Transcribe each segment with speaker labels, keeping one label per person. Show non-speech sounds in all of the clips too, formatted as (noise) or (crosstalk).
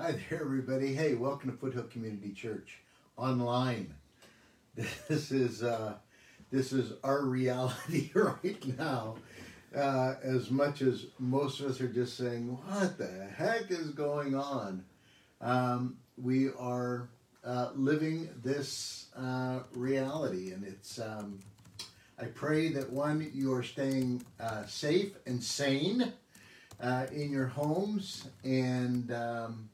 Speaker 1: Hi there, everybody. Hey, welcome to Foothill Community Church online. This is uh, this is our reality (laughs) right now. Uh, as much as most of us are just saying, "What the heck is going on?" Um, we are uh, living this uh, reality, and it's. Um, I pray that one, you are staying uh, safe and sane uh, in your homes, and um,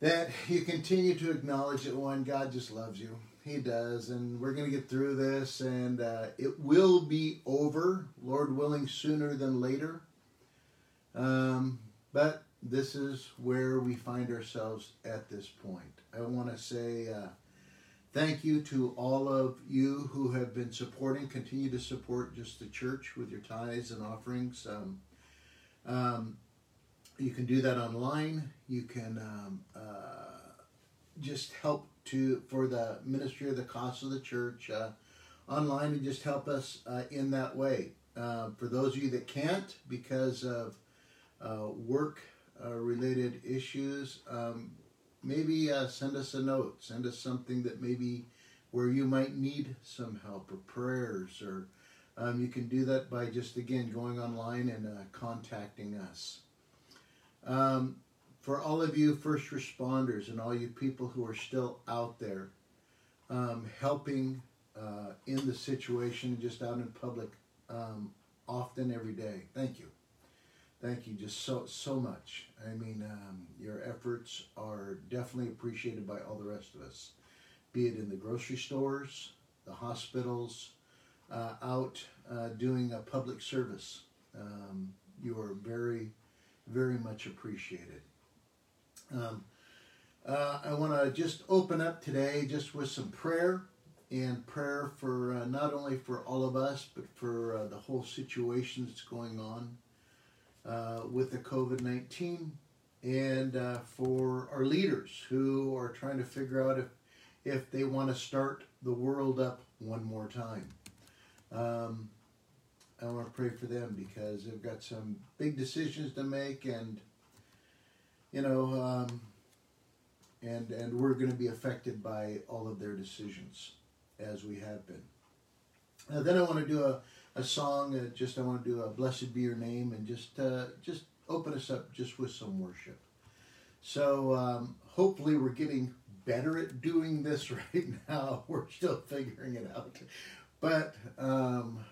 Speaker 1: that you continue to acknowledge that one, God just loves you. He does, and we're going to get through this, and uh, it will be over, Lord willing, sooner than later. Um, but this is where we find ourselves at this point. I want to say uh, thank you to all of you who have been supporting, continue to support just the church with your tithes and offerings. Um, um, you can do that online. You can um, uh, just help to for the ministry of the cost of the church uh, online and just help us uh, in that way. Uh, for those of you that can't because of uh, work uh, related issues, um, maybe send us a note. Send us something that maybe where you might need some help or prayers or um, you can do that by just again going online and contacting us. Um, for all of you first responders and all you people who are still out there um, helping uh, in the situation, and just out in public, um, often every day, thank you. Thank you just so so much. I mean, um, your efforts are definitely appreciated by all the rest of us, be it in the grocery stores, the hospitals, uh, out uh, doing a public service. Um, you are very, very much appreciated. Um, uh, I want to just open up today just with some prayer and prayer for uh, not only for all of us, but for uh, the whole situation that's going on uh, with the COVID 19 and uh, for our leaders who are trying to figure out if, if they want to start the world up one more time. Um, I want to pray for them because they've got some big decisions to make and you know, um, and and we're going to be affected by all of their decisions as we have been. Now, then I want to do a, a song. Uh, just I want to do a "Blessed Be Your Name" and just uh, just open us up just with some worship. So um, hopefully we're getting better at doing this (laughs) right now. We're still figuring it out, but um,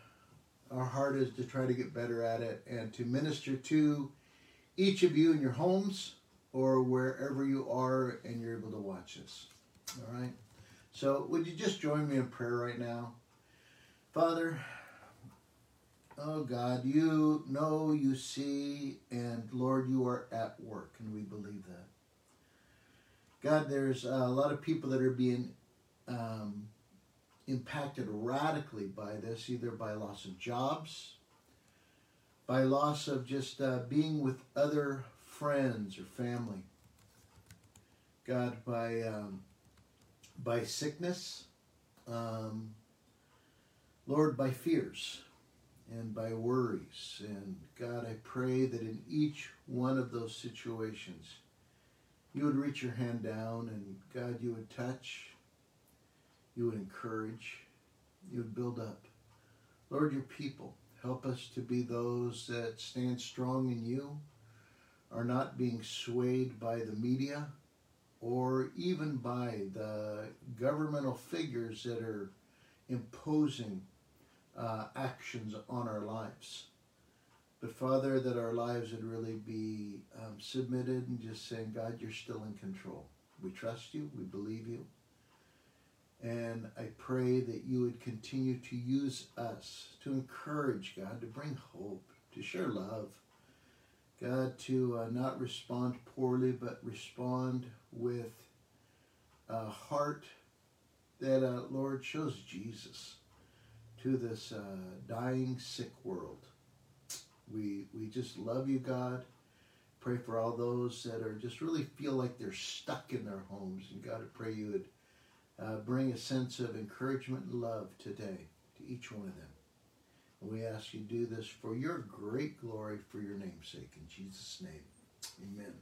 Speaker 1: our heart is to try to get better at it and to minister to each of you in your homes or wherever you are and you're able to watch this. All right? So, would you just join me in prayer right now? Father, oh God, you know, you see, and Lord, you are at work, and we believe that. God, there's a lot of people that are being um, impacted radically by this, either by loss of jobs, by loss of just uh, being with other friends or family. God, by um, by sickness, um, Lord, by fears and by worries. And God, I pray that in each one of those situations, you would reach your hand down and God, you would touch, you would encourage, you would build up. Lord, your people, help us to be those that stand strong in you are not being swayed by the media or even by the governmental figures that are imposing uh, actions on our lives. But Father, that our lives would really be um, submitted and just saying, God, you're still in control. We trust you, we believe you. And I pray that you would continue to use us to encourage God, to bring hope, to share love God, to uh, not respond poorly, but respond with a heart that, uh, Lord, shows Jesus to this uh, dying, sick world. We, we just love you, God. Pray for all those that are just really feel like they're stuck in their homes. And God, I pray you would uh, bring a sense of encouragement and love today to each one of them. And we ask you to do this for your great glory, for your name's sake. In Jesus' name, amen.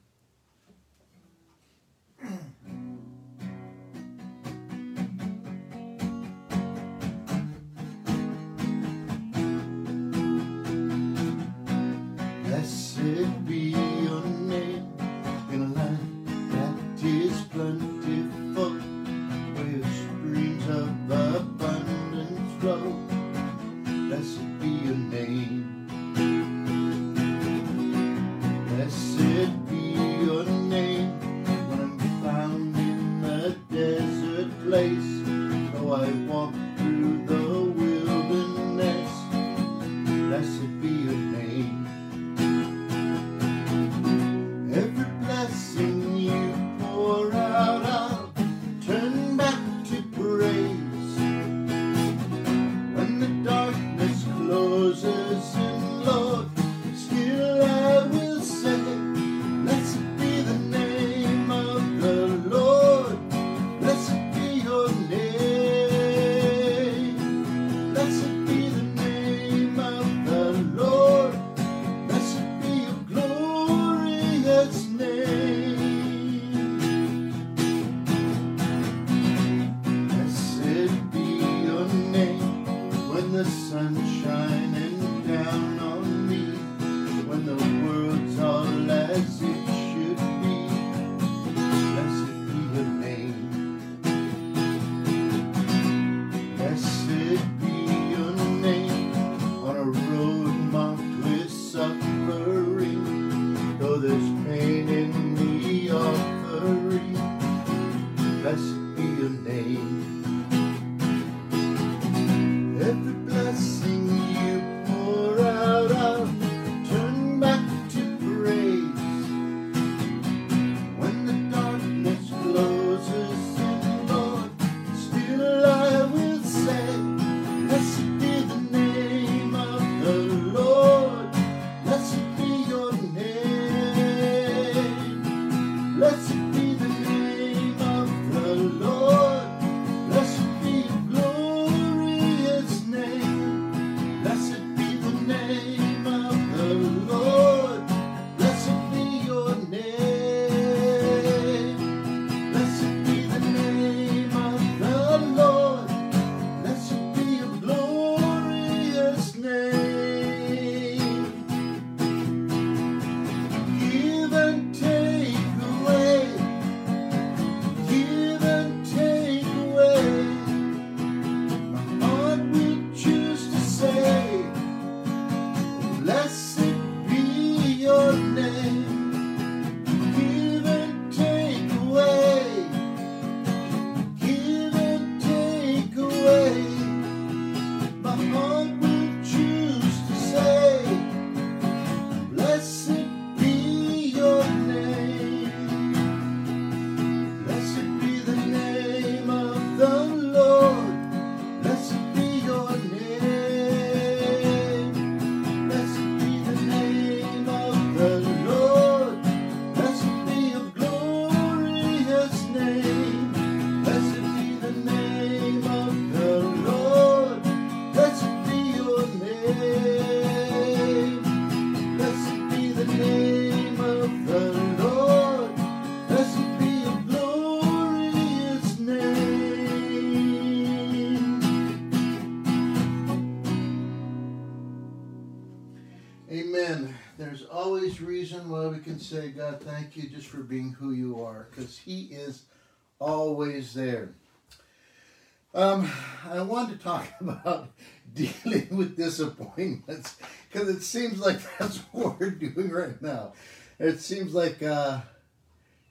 Speaker 1: Can say, God, thank you just for being who you are, because He is always there. Um, I wanted to talk (laughs) about dealing with disappointments because it seems like (laughs) that's what we're doing right now. It seems like uh,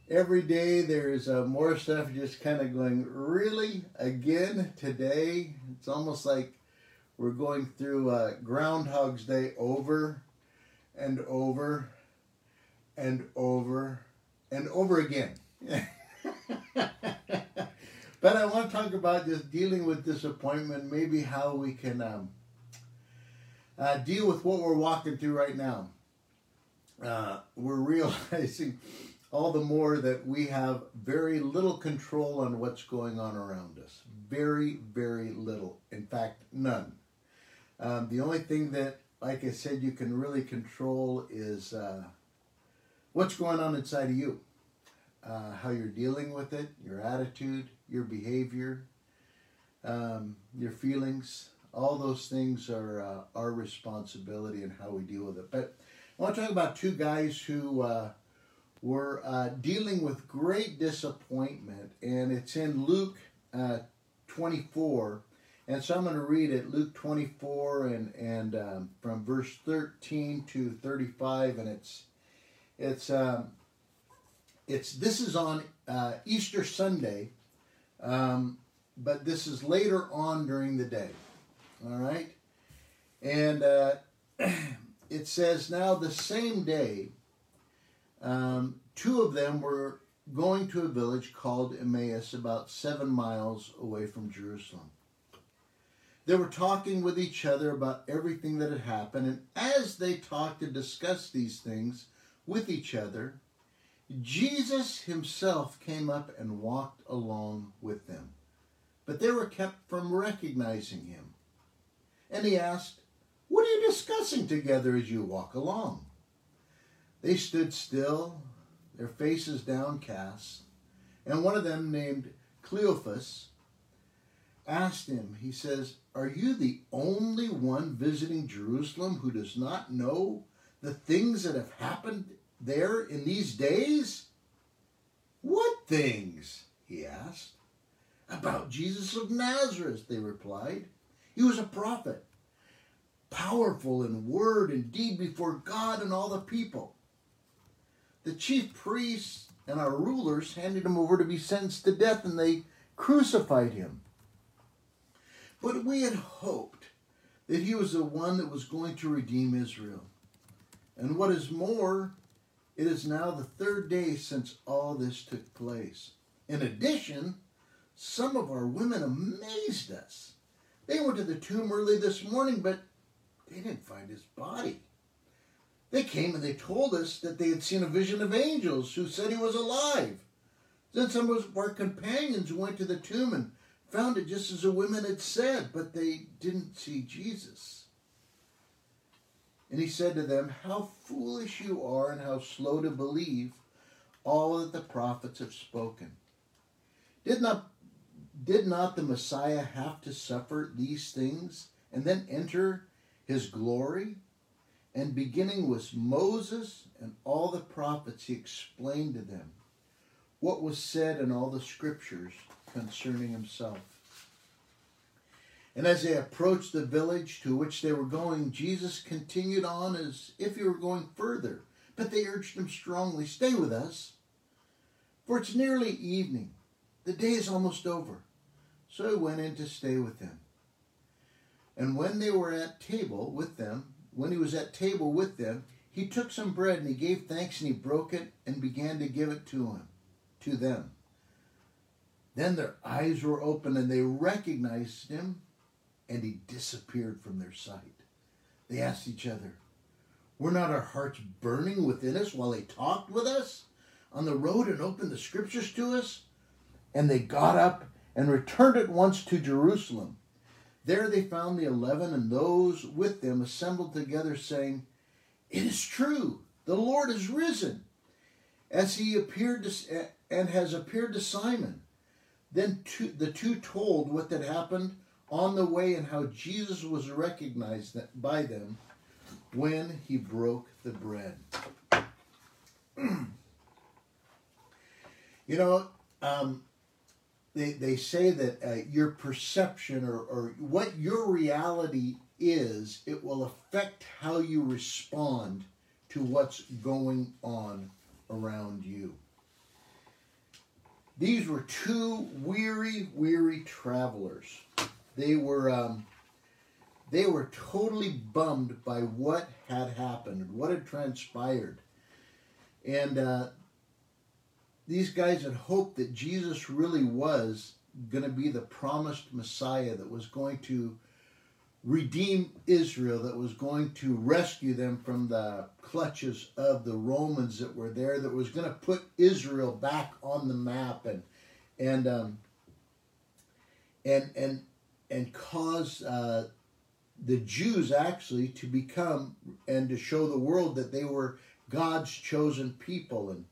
Speaker 1: every day there's uh, more stuff just kind of going, really? Again? Today? It's almost like we're going through uh, Groundhog's Day over and over and over and over again. (laughs) but I want to talk about just dealing with disappointment, maybe how we can um, uh, deal with what we're walking through right now. Uh, we're (laughs) realizing all the more that we have very little control on what's going on around us. Very, very little. In fact, none. Um, the only thing that, like I said, you can really control is uh, what's going on inside of you, uh, how you're dealing with it, your attitude, your behavior, um, your feelings. All those things are uh, our responsibility and how we deal with it. But I want to talk about two guys who uh, were uh, dealing with great disappointment, and it's in Luke uh, 24. And so I'm going to read it, Luke 24, and and um, from verse 13 to 35, and it's it's um, it's this is on uh, Easter Sunday, um, but this is later on during the day. All right, and uh, (clears throat) it says now the same day, um, two of them were going to a village called Emmaus, about seven miles away from Jerusalem. They were talking with each other about everything that had happened, and as they talked and discussed these things with each other, Jesus himself came up and walked along with them. But they were kept from recognizing him. And he asked, What are you discussing together as you walk along? They stood still, their faces downcast, and one of them, named Cleophas, asked him, he says, Are you the only one visiting Jerusalem who does not know the things that have happened there in these days? What things? he asked. About Jesus of Nazareth, they replied. He was a prophet, powerful in word and deed before God and all the people. the chief priests and our rulers handed him over to be sentenced to death and they crucified him. But we had hoped that he was the one that was going to redeem Israel. And what is more, it is now the third day since all this took place. In addition, some of our women amazed us. They went to the tomb early this morning, but they didn't find his body. They came and they told us that they had seen a vision of angels who said he was alive. Then some of our companions went to the tomb and found it just as the women had said, but they didn't see Jesus. And he said to them, How foolish you are, and how slow to believe all that the prophets have spoken. Did not, did not the Messiah have to suffer these things and then enter his glory? And beginning with Moses and all the prophets, he explained to them what was said in all the scriptures concerning himself. And as they approached the village to which they were going, Jesus continued on as if he were going further. But they urged him strongly, Stay with us, for it's nearly evening. The day is almost over. So he went in to stay with them. And when they were at table with them, when he was at table with them, he took some bread and he gave thanks and he broke it and began to give it to him, to them. Then their eyes were opened and they recognized him and he disappeared from their sight. They asked each other, Were not our hearts burning within us while he talked with us on the road and opened the scriptures to us? And they got up and returned at once to Jerusalem. There they found the eleven and those with them assembled together, saying, It is true, the Lord is risen, as he appeared to, and has appeared to Simon. Then two, the two told what had happened on the way and how Jesus was recognized by them when he broke the bread. (clears throat) you know, um, they, they say that uh, your perception or, or what your reality is, it will affect how you respond to what's going on around you. These were two weary, weary travelers. They were um, they were totally bummed by what had happened, what had transpired, and uh, these guys had hoped that Jesus really was going to be the promised Messiah that was going to redeem Israel, that was going to rescue them from the clutches of the Romans that were there, that was going to put Israel back on the map and and um, and and and cause uh, the Jews actually to become and to show the world that they were God's chosen people and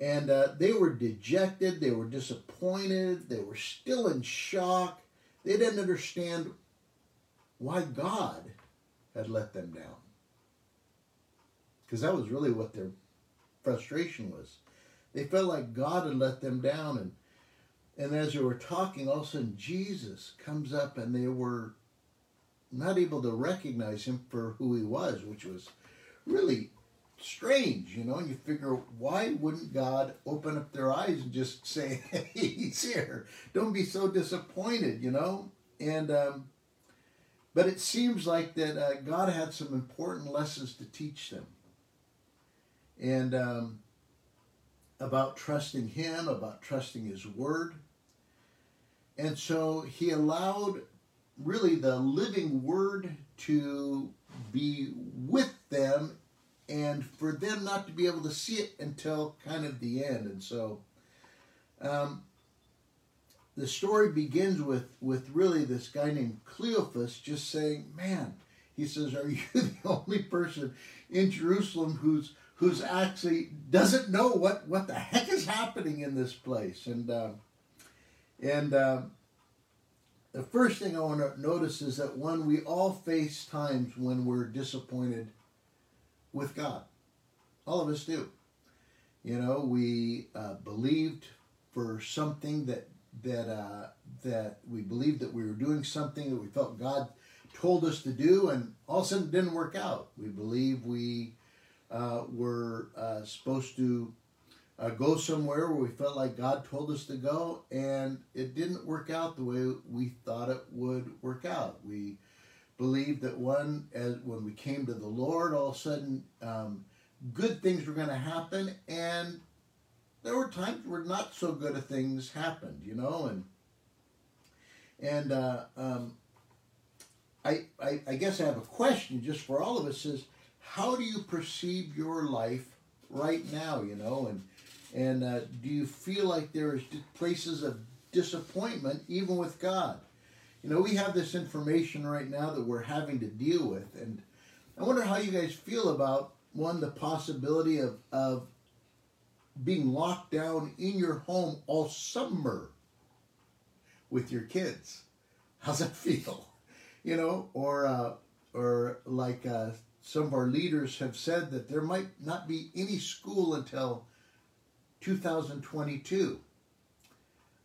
Speaker 1: and uh, they were dejected, they were disappointed, they were still in shock. They didn't understand why God had let them down. Because that was really what their frustration was. They felt like God had let them down. And, and as they were talking, all of a sudden Jesus comes up and they were not able to recognize him for who he was, which was really strange, you know, and you figure, why wouldn't God open up their eyes and just say, (laughs) hey, he's here? Don't be so disappointed, you know? And, um, but it seems like that uh, God had some important lessons to teach them. And um, about trusting Him, about trusting His Word. And so He allowed really the living Word to be with them and for them not to be able to see it until kind of the end. And so um, the story begins with, with really this guy named Cleophas just saying, Man, he says, Are you (laughs) the only person in Jerusalem who's who's actually doesn't know what, what the heck is happening in this place? And uh, and uh, the first thing I want to notice is that one, we all face times when we're disappointed with God. All of us do. You know, we uh, believed for something that that uh, that we believed that we were doing something that we felt God told us to do, and all of a sudden it didn't work out. We believe we uh, were uh, supposed to uh, go somewhere where we felt like God told us to go, and it didn't work out the way we thought it would work out. We believed that one, as when we came to the Lord, all of a sudden um, good things were going to happen, and there were times where not so good of things happened, you know, and and uh, um, I, I I guess I have a question just for all of us is how do you perceive your life right now, you know, and and uh, do you feel like there is places of disappointment even with God? You know, we have this information right now that we're having to deal with, and I wonder how you guys feel about one the possibility of of being locked down in your home all summer with your kids. How's that feel? You know, or uh, or like uh, some of our leaders have said that there might not be any school until 2022.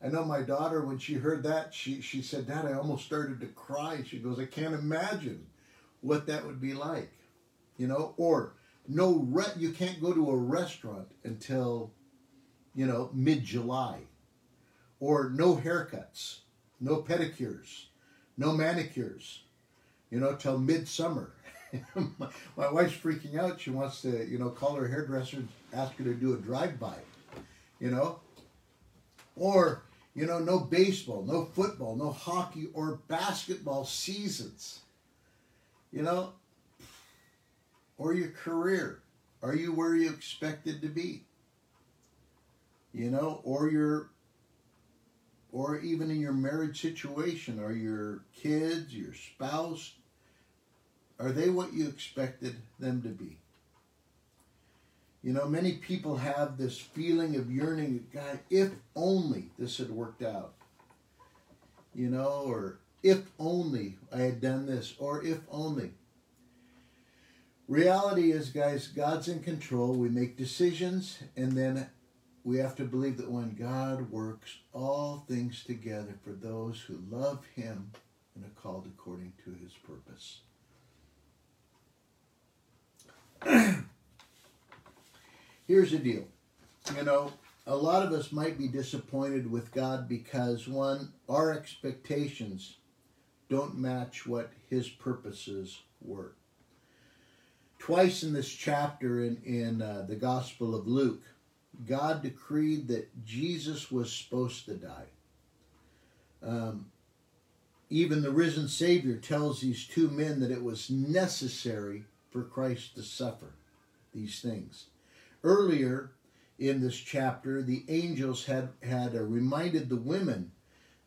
Speaker 1: I know my daughter, when she heard that, she, she said, Dad, I almost started to cry. She goes, I can't imagine what that would be like. You know, or no, re- you can't go to a restaurant until, you know, mid July. Or no haircuts, no pedicures, no manicures, you know, till midsummer. (laughs) my, my wife's freaking out. She wants to, you know, call her hairdresser, ask her to do a drive-by you know? Or, you know, no baseball, no football, no hockey or basketball seasons. You know? Or your career. Are you where you expected to be? You know, or your or even in your marriage situation, are your kids, your spouse, are they what you expected them to be? You know, many people have this feeling of yearning, God, if only this had worked out. You know, or if only I had done this, or if only. Reality is, guys, God's in control. We make decisions, and then we have to believe that when God works all things together for those who love Him and are called according to His purpose. (clears throat) here's the deal. You know, a lot of us might be disappointed with God because, one, our expectations don't match what His purposes were. Twice in this chapter in, in uh, the Gospel of Luke, God decreed that Jesus was supposed to die. Um, even the risen Savior tells these two men that it was necessary for Christ to suffer these things. Earlier in this chapter, the angels had, had uh, reminded the women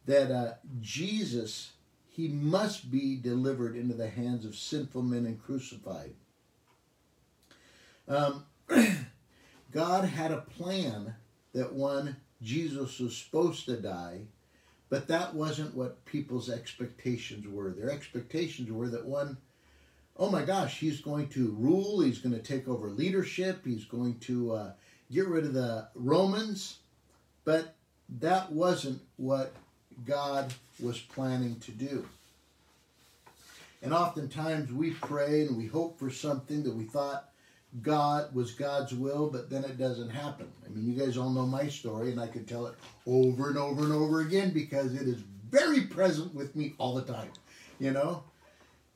Speaker 1: that uh, Jesus, he must be delivered into the hands of sinful men and crucified. Um, (clears throat) God had a plan that one, Jesus was supposed to die, but that wasn't what people's expectations were. Their expectations were that one, oh my gosh, he's going to rule, he's going to take over leadership, he's going to uh, get rid of the Romans. But that wasn't what God was planning to do. And oftentimes we pray and we hope for something that we thought God was God's will, but then it doesn't happen. I mean, you guys all know my story, and I could tell it over and over and over again because it is very present with me all the time. You know,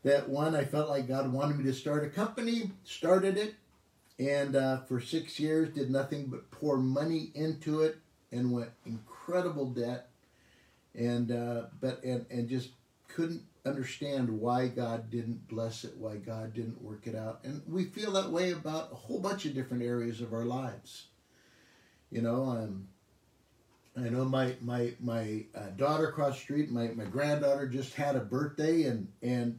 Speaker 1: that one, I felt like God wanted me to start a company, started it, and uh, for six years did nothing but pour money into it and went incredible debt, and uh, but and and just couldn't understand why God didn't bless it, why God didn't work it out, and we feel that way about a whole bunch of different areas of our lives. You know, um, I know my my my uh, daughter across the street, my my granddaughter just had a birthday, and and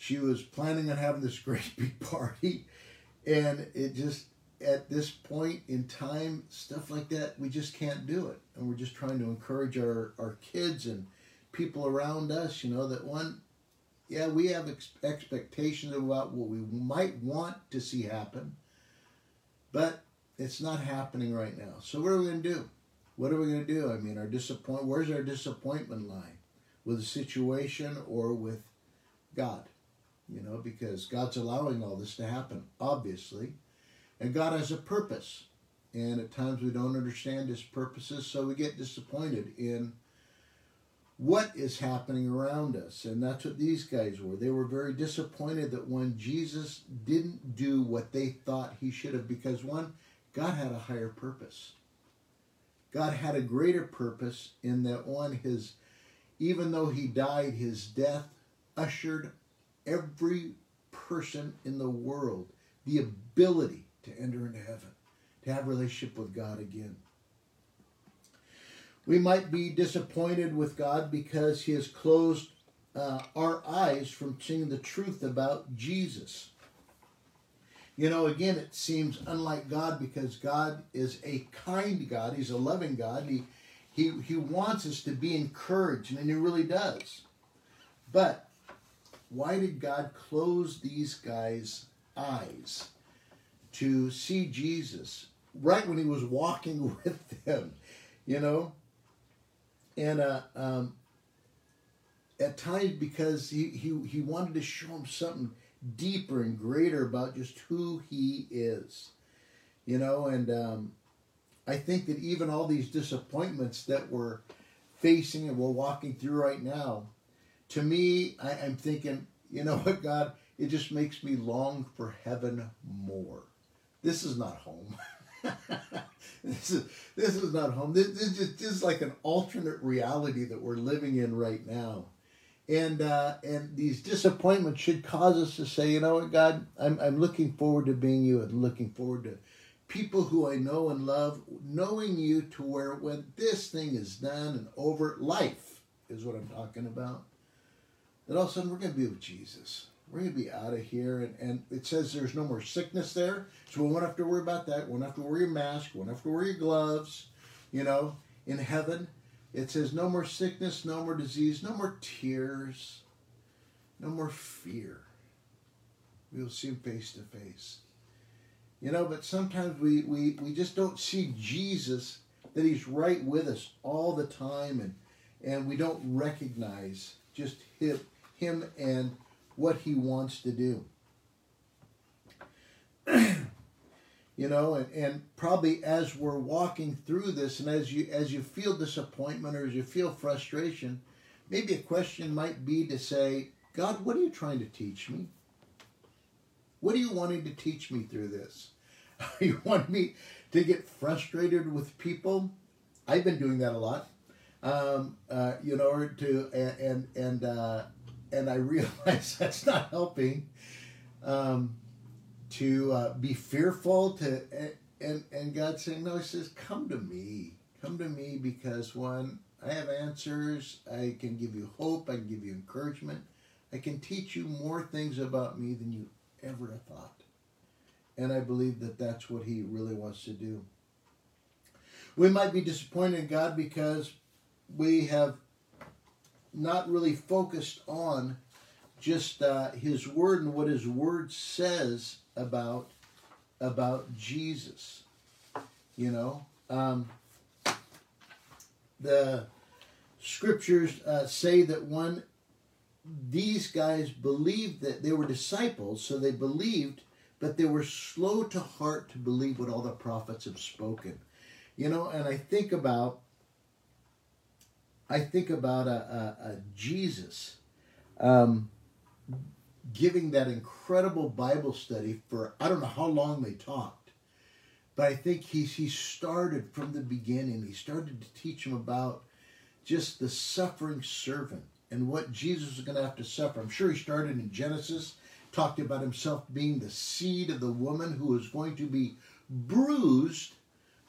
Speaker 1: she was planning on having this (laughs) great big party. And it just at this point in time stuff like that we just can't do it. And we're just trying to encourage our our kids and people around us you know that one yeah we have ex- expectations about what we might want to see happen but it's not happening right now. So what are we going to do? What are we going to do? I mean our disappoint where's our disappointment lie with the situation or with god you know, because God's allowing all this to happen, obviously. And God has a purpose. And at times we don't understand his purposes, so we get disappointed in what is happening around us. And that's what these guys were. They were very disappointed that when Jesus didn't do what they thought he should have, because one, God had a higher purpose. God had a greater purpose in that one, his even though he died, his death ushered every person in the world the ability to enter into heaven, to have relationship with God again. We might be disappointed with God because he has closed uh, our eyes from seeing the truth about Jesus. You know, again, it seems unlike God because God is a kind God. He's a loving God. He, he, he wants us to be encouraged, and he really does. But why did God close these guys' eyes to see Jesus right when he was walking (laughs) with them? You know? And uh, um, at times because he, he, he wanted to show them something deeper and greater about just who he is. You know, and um, I think that even all these disappointments that we're facing and we're walking through right now, to me, I, I'm thinking, you know what, God, it just makes me long for heaven more. This is not home. (laughs) this is this is not home. This, this, is, this is like an alternate reality that we're living in right now and uh, and these disappointments should cause us to say, you know what, God, I'm I'm looking forward to being you and looking forward to people who I know and love, knowing you to where when this thing is done and over, life is what I'm talking about. That all of a sudden we're going to be with Jesus. We're going to be out of here, and, and it says there's no more sickness there, so we won't have to worry about that. We won't have to wear your mask. We won't have to wear your gloves. You know, in heaven, it says, No more sickness, no more disease, no more tears, no more fear. We will see him face to face. You know, but sometimes we, we, we just don't see Jesus, that he's right with us all the time, and, and we don't recognize just him, him and what he wants to do. (clears throat) you know and, and probably as we're walking through this and as you as you feel disappointment or as you feel frustration maybe a question might be to say god what are you trying to teach me? What are you wanting to teach me through this? (laughs) You want me to get frustrated with people? I've been doing that a lot. Um, uh, you know or to and and uh, and i (laughs) realize that's not helping um, to uh, be fearful to and and God saying no he says come to me. Come to me because one I have answers. I can give you hope. I can give you encouragement. I can teach you more things about me than you ever thought. And I believe that that's what he really wants to do. We might be disappointed in God because we have not really focused on just uh, his word and what his word says about about Jesus. You know, um, the scriptures uh, say that one these guys believed that they were disciples, so they believed, but they were slow to heart to believe what all the prophets have spoken. You know, and I think about I think about a, a, a Jesus. Um, giving that incredible Bible study for I don't know how long they talked, but I think he he started from the beginning. He started to teach them about just the suffering servant and what Jesus was going to have to suffer. I'm sure he started in Genesis, talked about himself being the seed of the woman who was going to be bruised,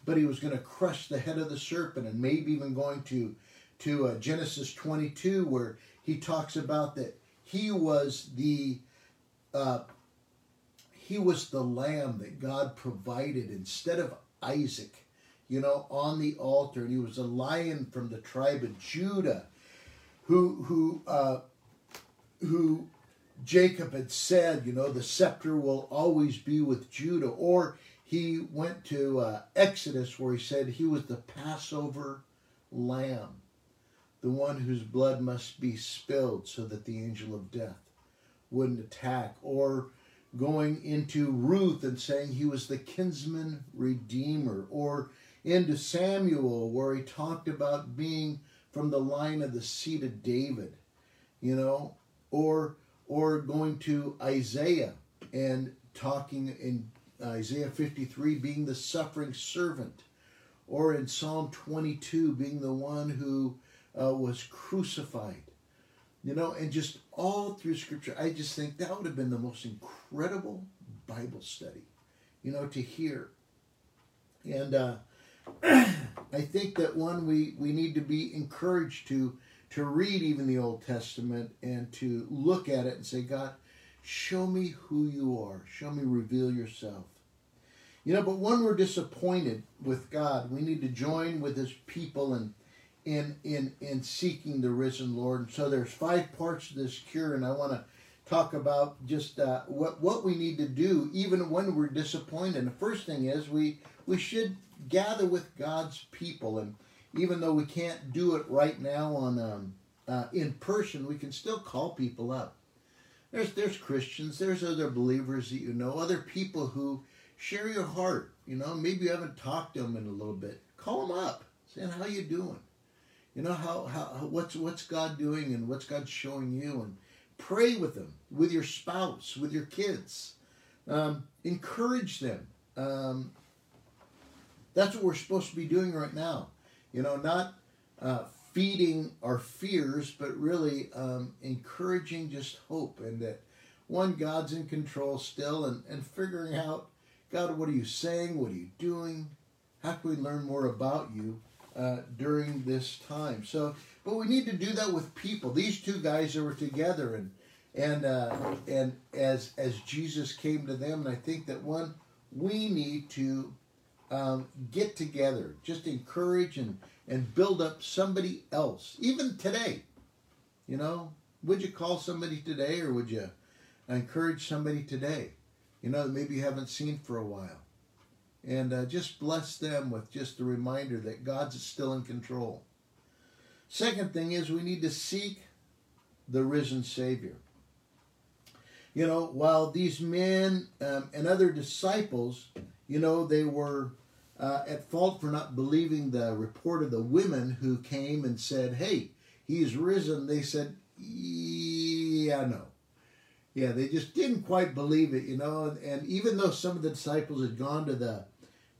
Speaker 1: but he was going to crush the head of the serpent, and maybe even going to to uh, Genesis 22 where he talks about that he was the uh, he was the lamb that God provided instead of Isaac, you know, on the altar, and he was a lion from the tribe of Judah, who who uh, who Jacob had said, you know, the scepter will always be with Judah, or he went to uh, Exodus where he said he was the Passover lamb the one whose blood must be spilled so that the angel of death wouldn't attack, or going into Ruth and saying he was the kinsman redeemer, or into Samuel where he talked about being from the line of the seed of David, you know, or or going to Isaiah and talking in Isaiah 53 being the suffering servant, or in Psalm 22 being the one who uh, was crucified. You know, and just all through Scripture, I just think that would have been the most incredible Bible study, you know, to hear. And uh, (clears throat) I think that one we, we need to be encouraged to to read even the Old Testament and to look at it and say, God, show me who you are. Show me, reveal yourself. You know, but when we're disappointed with God, we need to join with his people and in in in seeking the risen Lord. And so there's five parts to this cure, and I want to talk about just uh, what what we need to do even when we're disappointed. And the first thing is we we should gather with God's people, and even though we can't do it right now on um, uh, in person, we can still call people up. There's there's Christians, there's other believers that you know, other people who share your heart. You know, maybe you haven't talked to them in a little bit. Call them up, saying how you doing you know how, how what's what's God doing and what's God showing you, and pray with them, with your spouse, with your kids. Um, encourage them. Um, that's what we're supposed to be doing right now. You know, not uh, feeding our fears, but really um, encouraging just hope and that one God's in control still, and and figuring out God, what are you saying? What are you doing? How can we learn more about you? Uh, during this time. So, but we need to do that with people. These two guys that were together, and and uh, and as as Jesus came to them, and I think that one we need to um, get together, just encourage and and build up somebody else, even today. You know, would you call somebody today, or would you encourage somebody today? You know, that maybe you haven't seen for a while and uh, just bless them with just the reminder that God's still in control. Second thing is we need to seek the risen Savior. You know, while these men um, and other disciples, you know, they were uh, at fault for not believing the report of the women who came and said, hey, he's risen, they said, yeah, no. Yeah, they just didn't quite believe it, you know. And even though some of the disciples had gone to the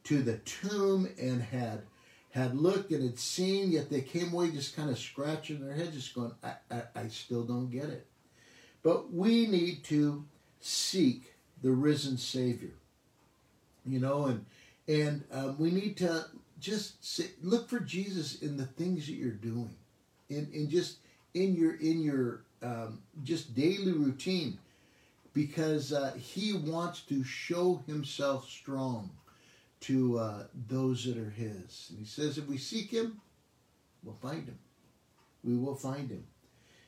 Speaker 1: to the tomb and had had looked and had seen, yet they came away just kind of scratching their heads, just going, I, I, I still don't get it. But we need to seek the risen Savior, you know, and and um, we need to just sit, look for Jesus in the things that you're doing, in in just in your in your um, just daily routine, because uh, He wants to show Himself strong to uh, those that are His. And He says, if we seek Him, we'll find Him. We will find Him.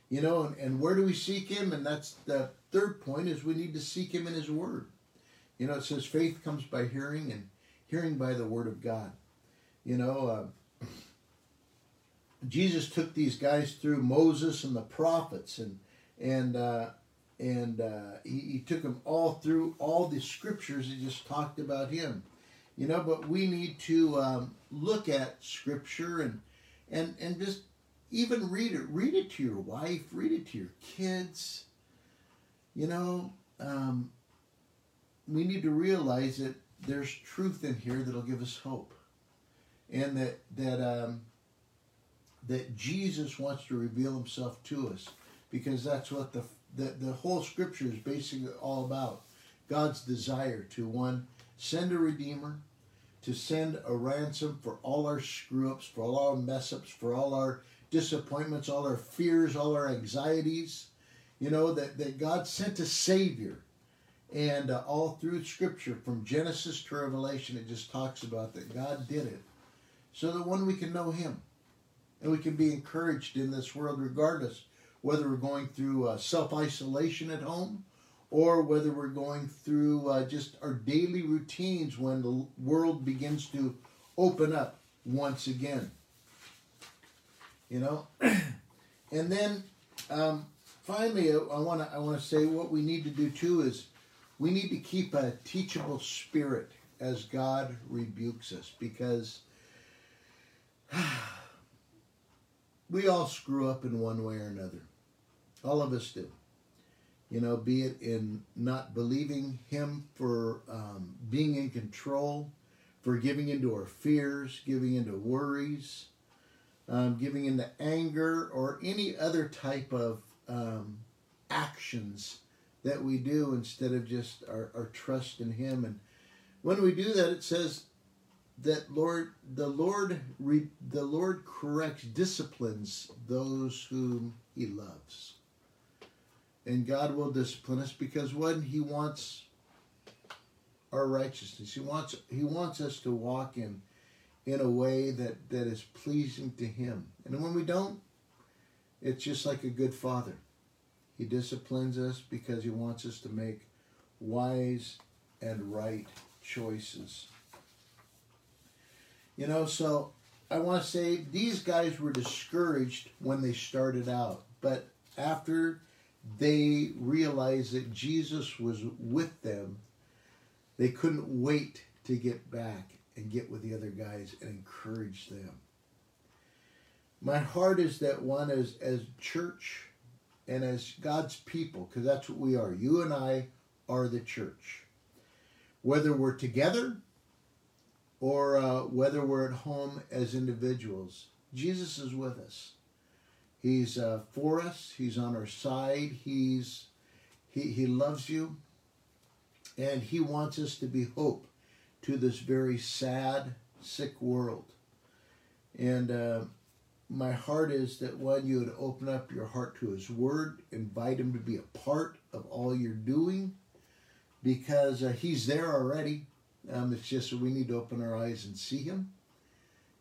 Speaker 1: You know, and, and where do we seek Him? And that's the third point is we need to seek Him in His Word. You know, it says faith comes by hearing, and hearing by the Word of God. You know, uh, (clears throat) Jesus took these guys through Moses and the prophets, and and uh, and uh, he, he took them all through all the scriptures that just talked about him you know but we need to um, look at scripture and and and just even read it. Read it to your wife read it to your kids. You know um, we need to realize that there's truth in here that'll give us hope. And that that um, that jesus wants to reveal himself to us because that's what the the, the whole scripture is basically all about. God's desire to one send a redeemer, to send a ransom for all our screw ups, for all our mess ups, for all our disappointments, all our fears, all our anxieties. You know, that, that God sent a Savior. And uh, all through Scripture, from Genesis to Revelation, it just talks about that God did it so that one we can know Him and we can be encouraged in this world, regardless whether we're going through uh, self isolation at home or whether we're going through uh, just our daily routines when the world begins to open up once again. You know? (clears throat) and then um, finally, I want to I want to say what we need to do too is we need to keep a teachable spirit as God rebukes us because (sighs) we all screw up in one way or another. All of us do. You know, be it in not believing Him for um, being in control, for giving into our fears, giving into worries, um, giving into anger, or any other type of um, actions that we do instead of just our, our trust in Him. And when we do that, it says that Lord, the Lord, re, the Lord corrects, disciplines those whom He loves and God will discipline us because when He wants our righteousness, He wants He wants us to walk in in a way that that is pleasing to Him. And when we don't, it's just like a good father. He disciplines us because He wants us to make wise and right choices. You know, so I want to say these guys were discouraged when they started out, but after they realized that Jesus was with them, they couldn't wait to get back and get with the other guys and encourage them. My heart is that one as as church and as God's people, because that's what we are. You and I are the church. Whether we're together or uh, whether we're at home as individuals, Jesus is with us. He's uh, for us. He's on our side. He's he, he loves you. And he wants us to be hope to this very sad, sick world. And uh, my heart is that when you would open up your heart to his word, invite him to be a part of all you're doing, because uh, he's there already. Um, it's just we need to open our eyes and see him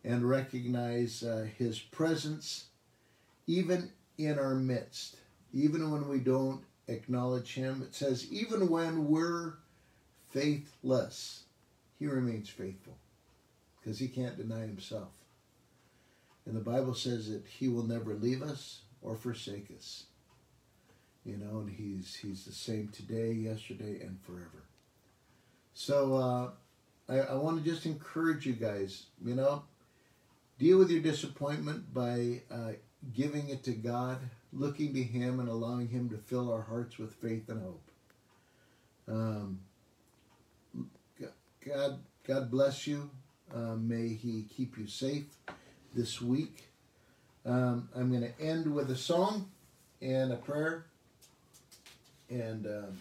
Speaker 1: and recognize uh, his presence even in our midst, even when we don't acknowledge Him. It says, even when we're faithless, He remains faithful because He can't deny Himself. And the Bible says that He will never leave us or forsake us. You know, and He's He's the same today, yesterday, and forever. So uh, I, I want to just encourage you guys. You know, deal with your disappointment by uh, giving it to God, looking to Him, and allowing Him to fill our hearts with faith and hope. Um, God, God bless you. Uh, may He keep you safe this week. Um, I'm going to end with a song and a prayer. And um,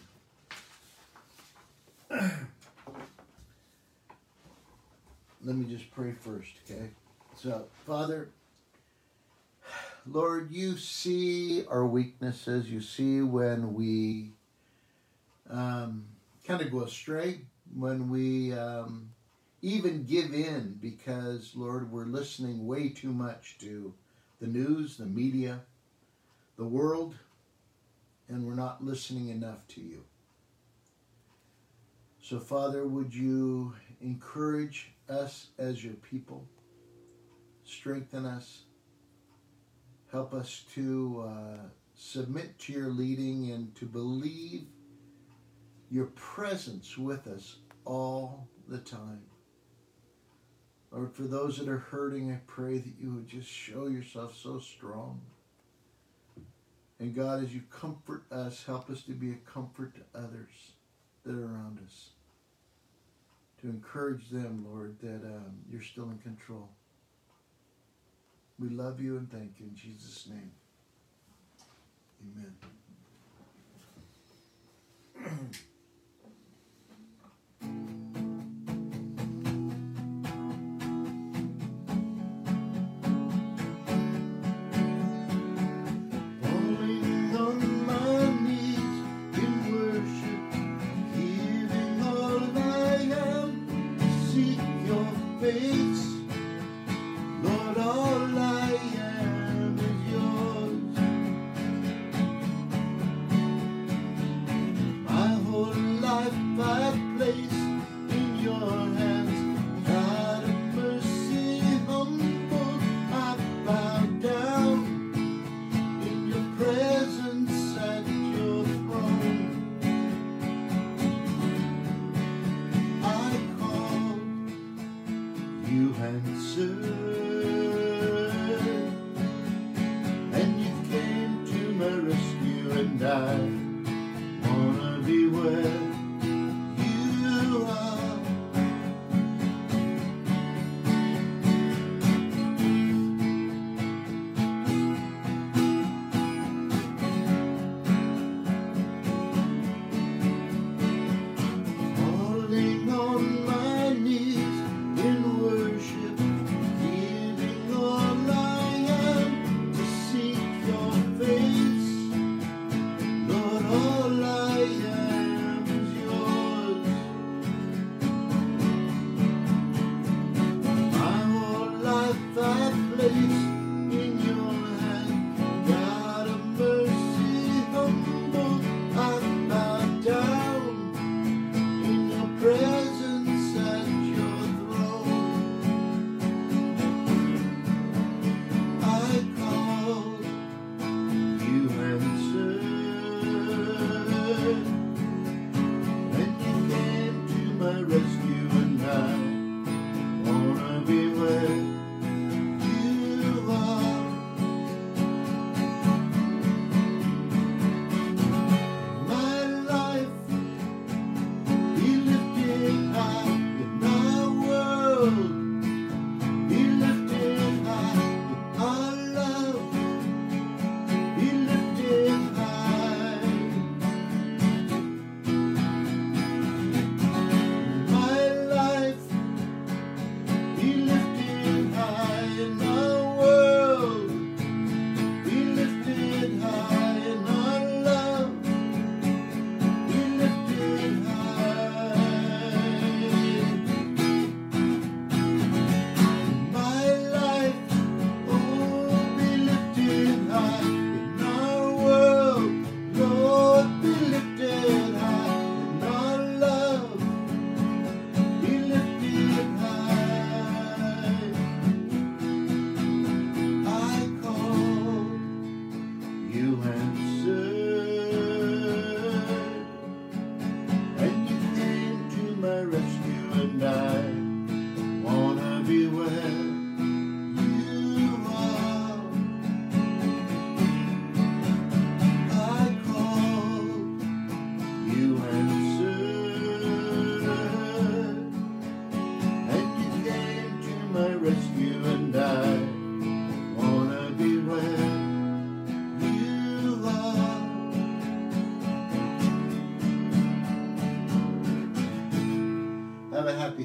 Speaker 1: (clears throat) let me just pray first, okay? So, Father, Lord, you see our weaknesses. You see when we um, kind of go astray, when we um, even give in because, Lord, we're listening way too much to the news, the media, the world, and we're not listening enough to you. So, Father, would you encourage us as your people? Strengthen us Help us to uh, submit to your leading and to believe your presence with us all the time. Lord, for those that are hurting, I pray that you would just show yourself so strong. And God, as you comfort us, help us to be a comfort to others that are around us. To encourage them, Lord, that um, you're still in control. We love you and thank you in Jesus' name. Amen. (clears throat)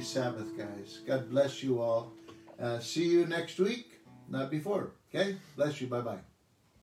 Speaker 1: Sabbath, guys. God bless you all. Uh, see you next week, not before. Okay? Bless you. Bye bye.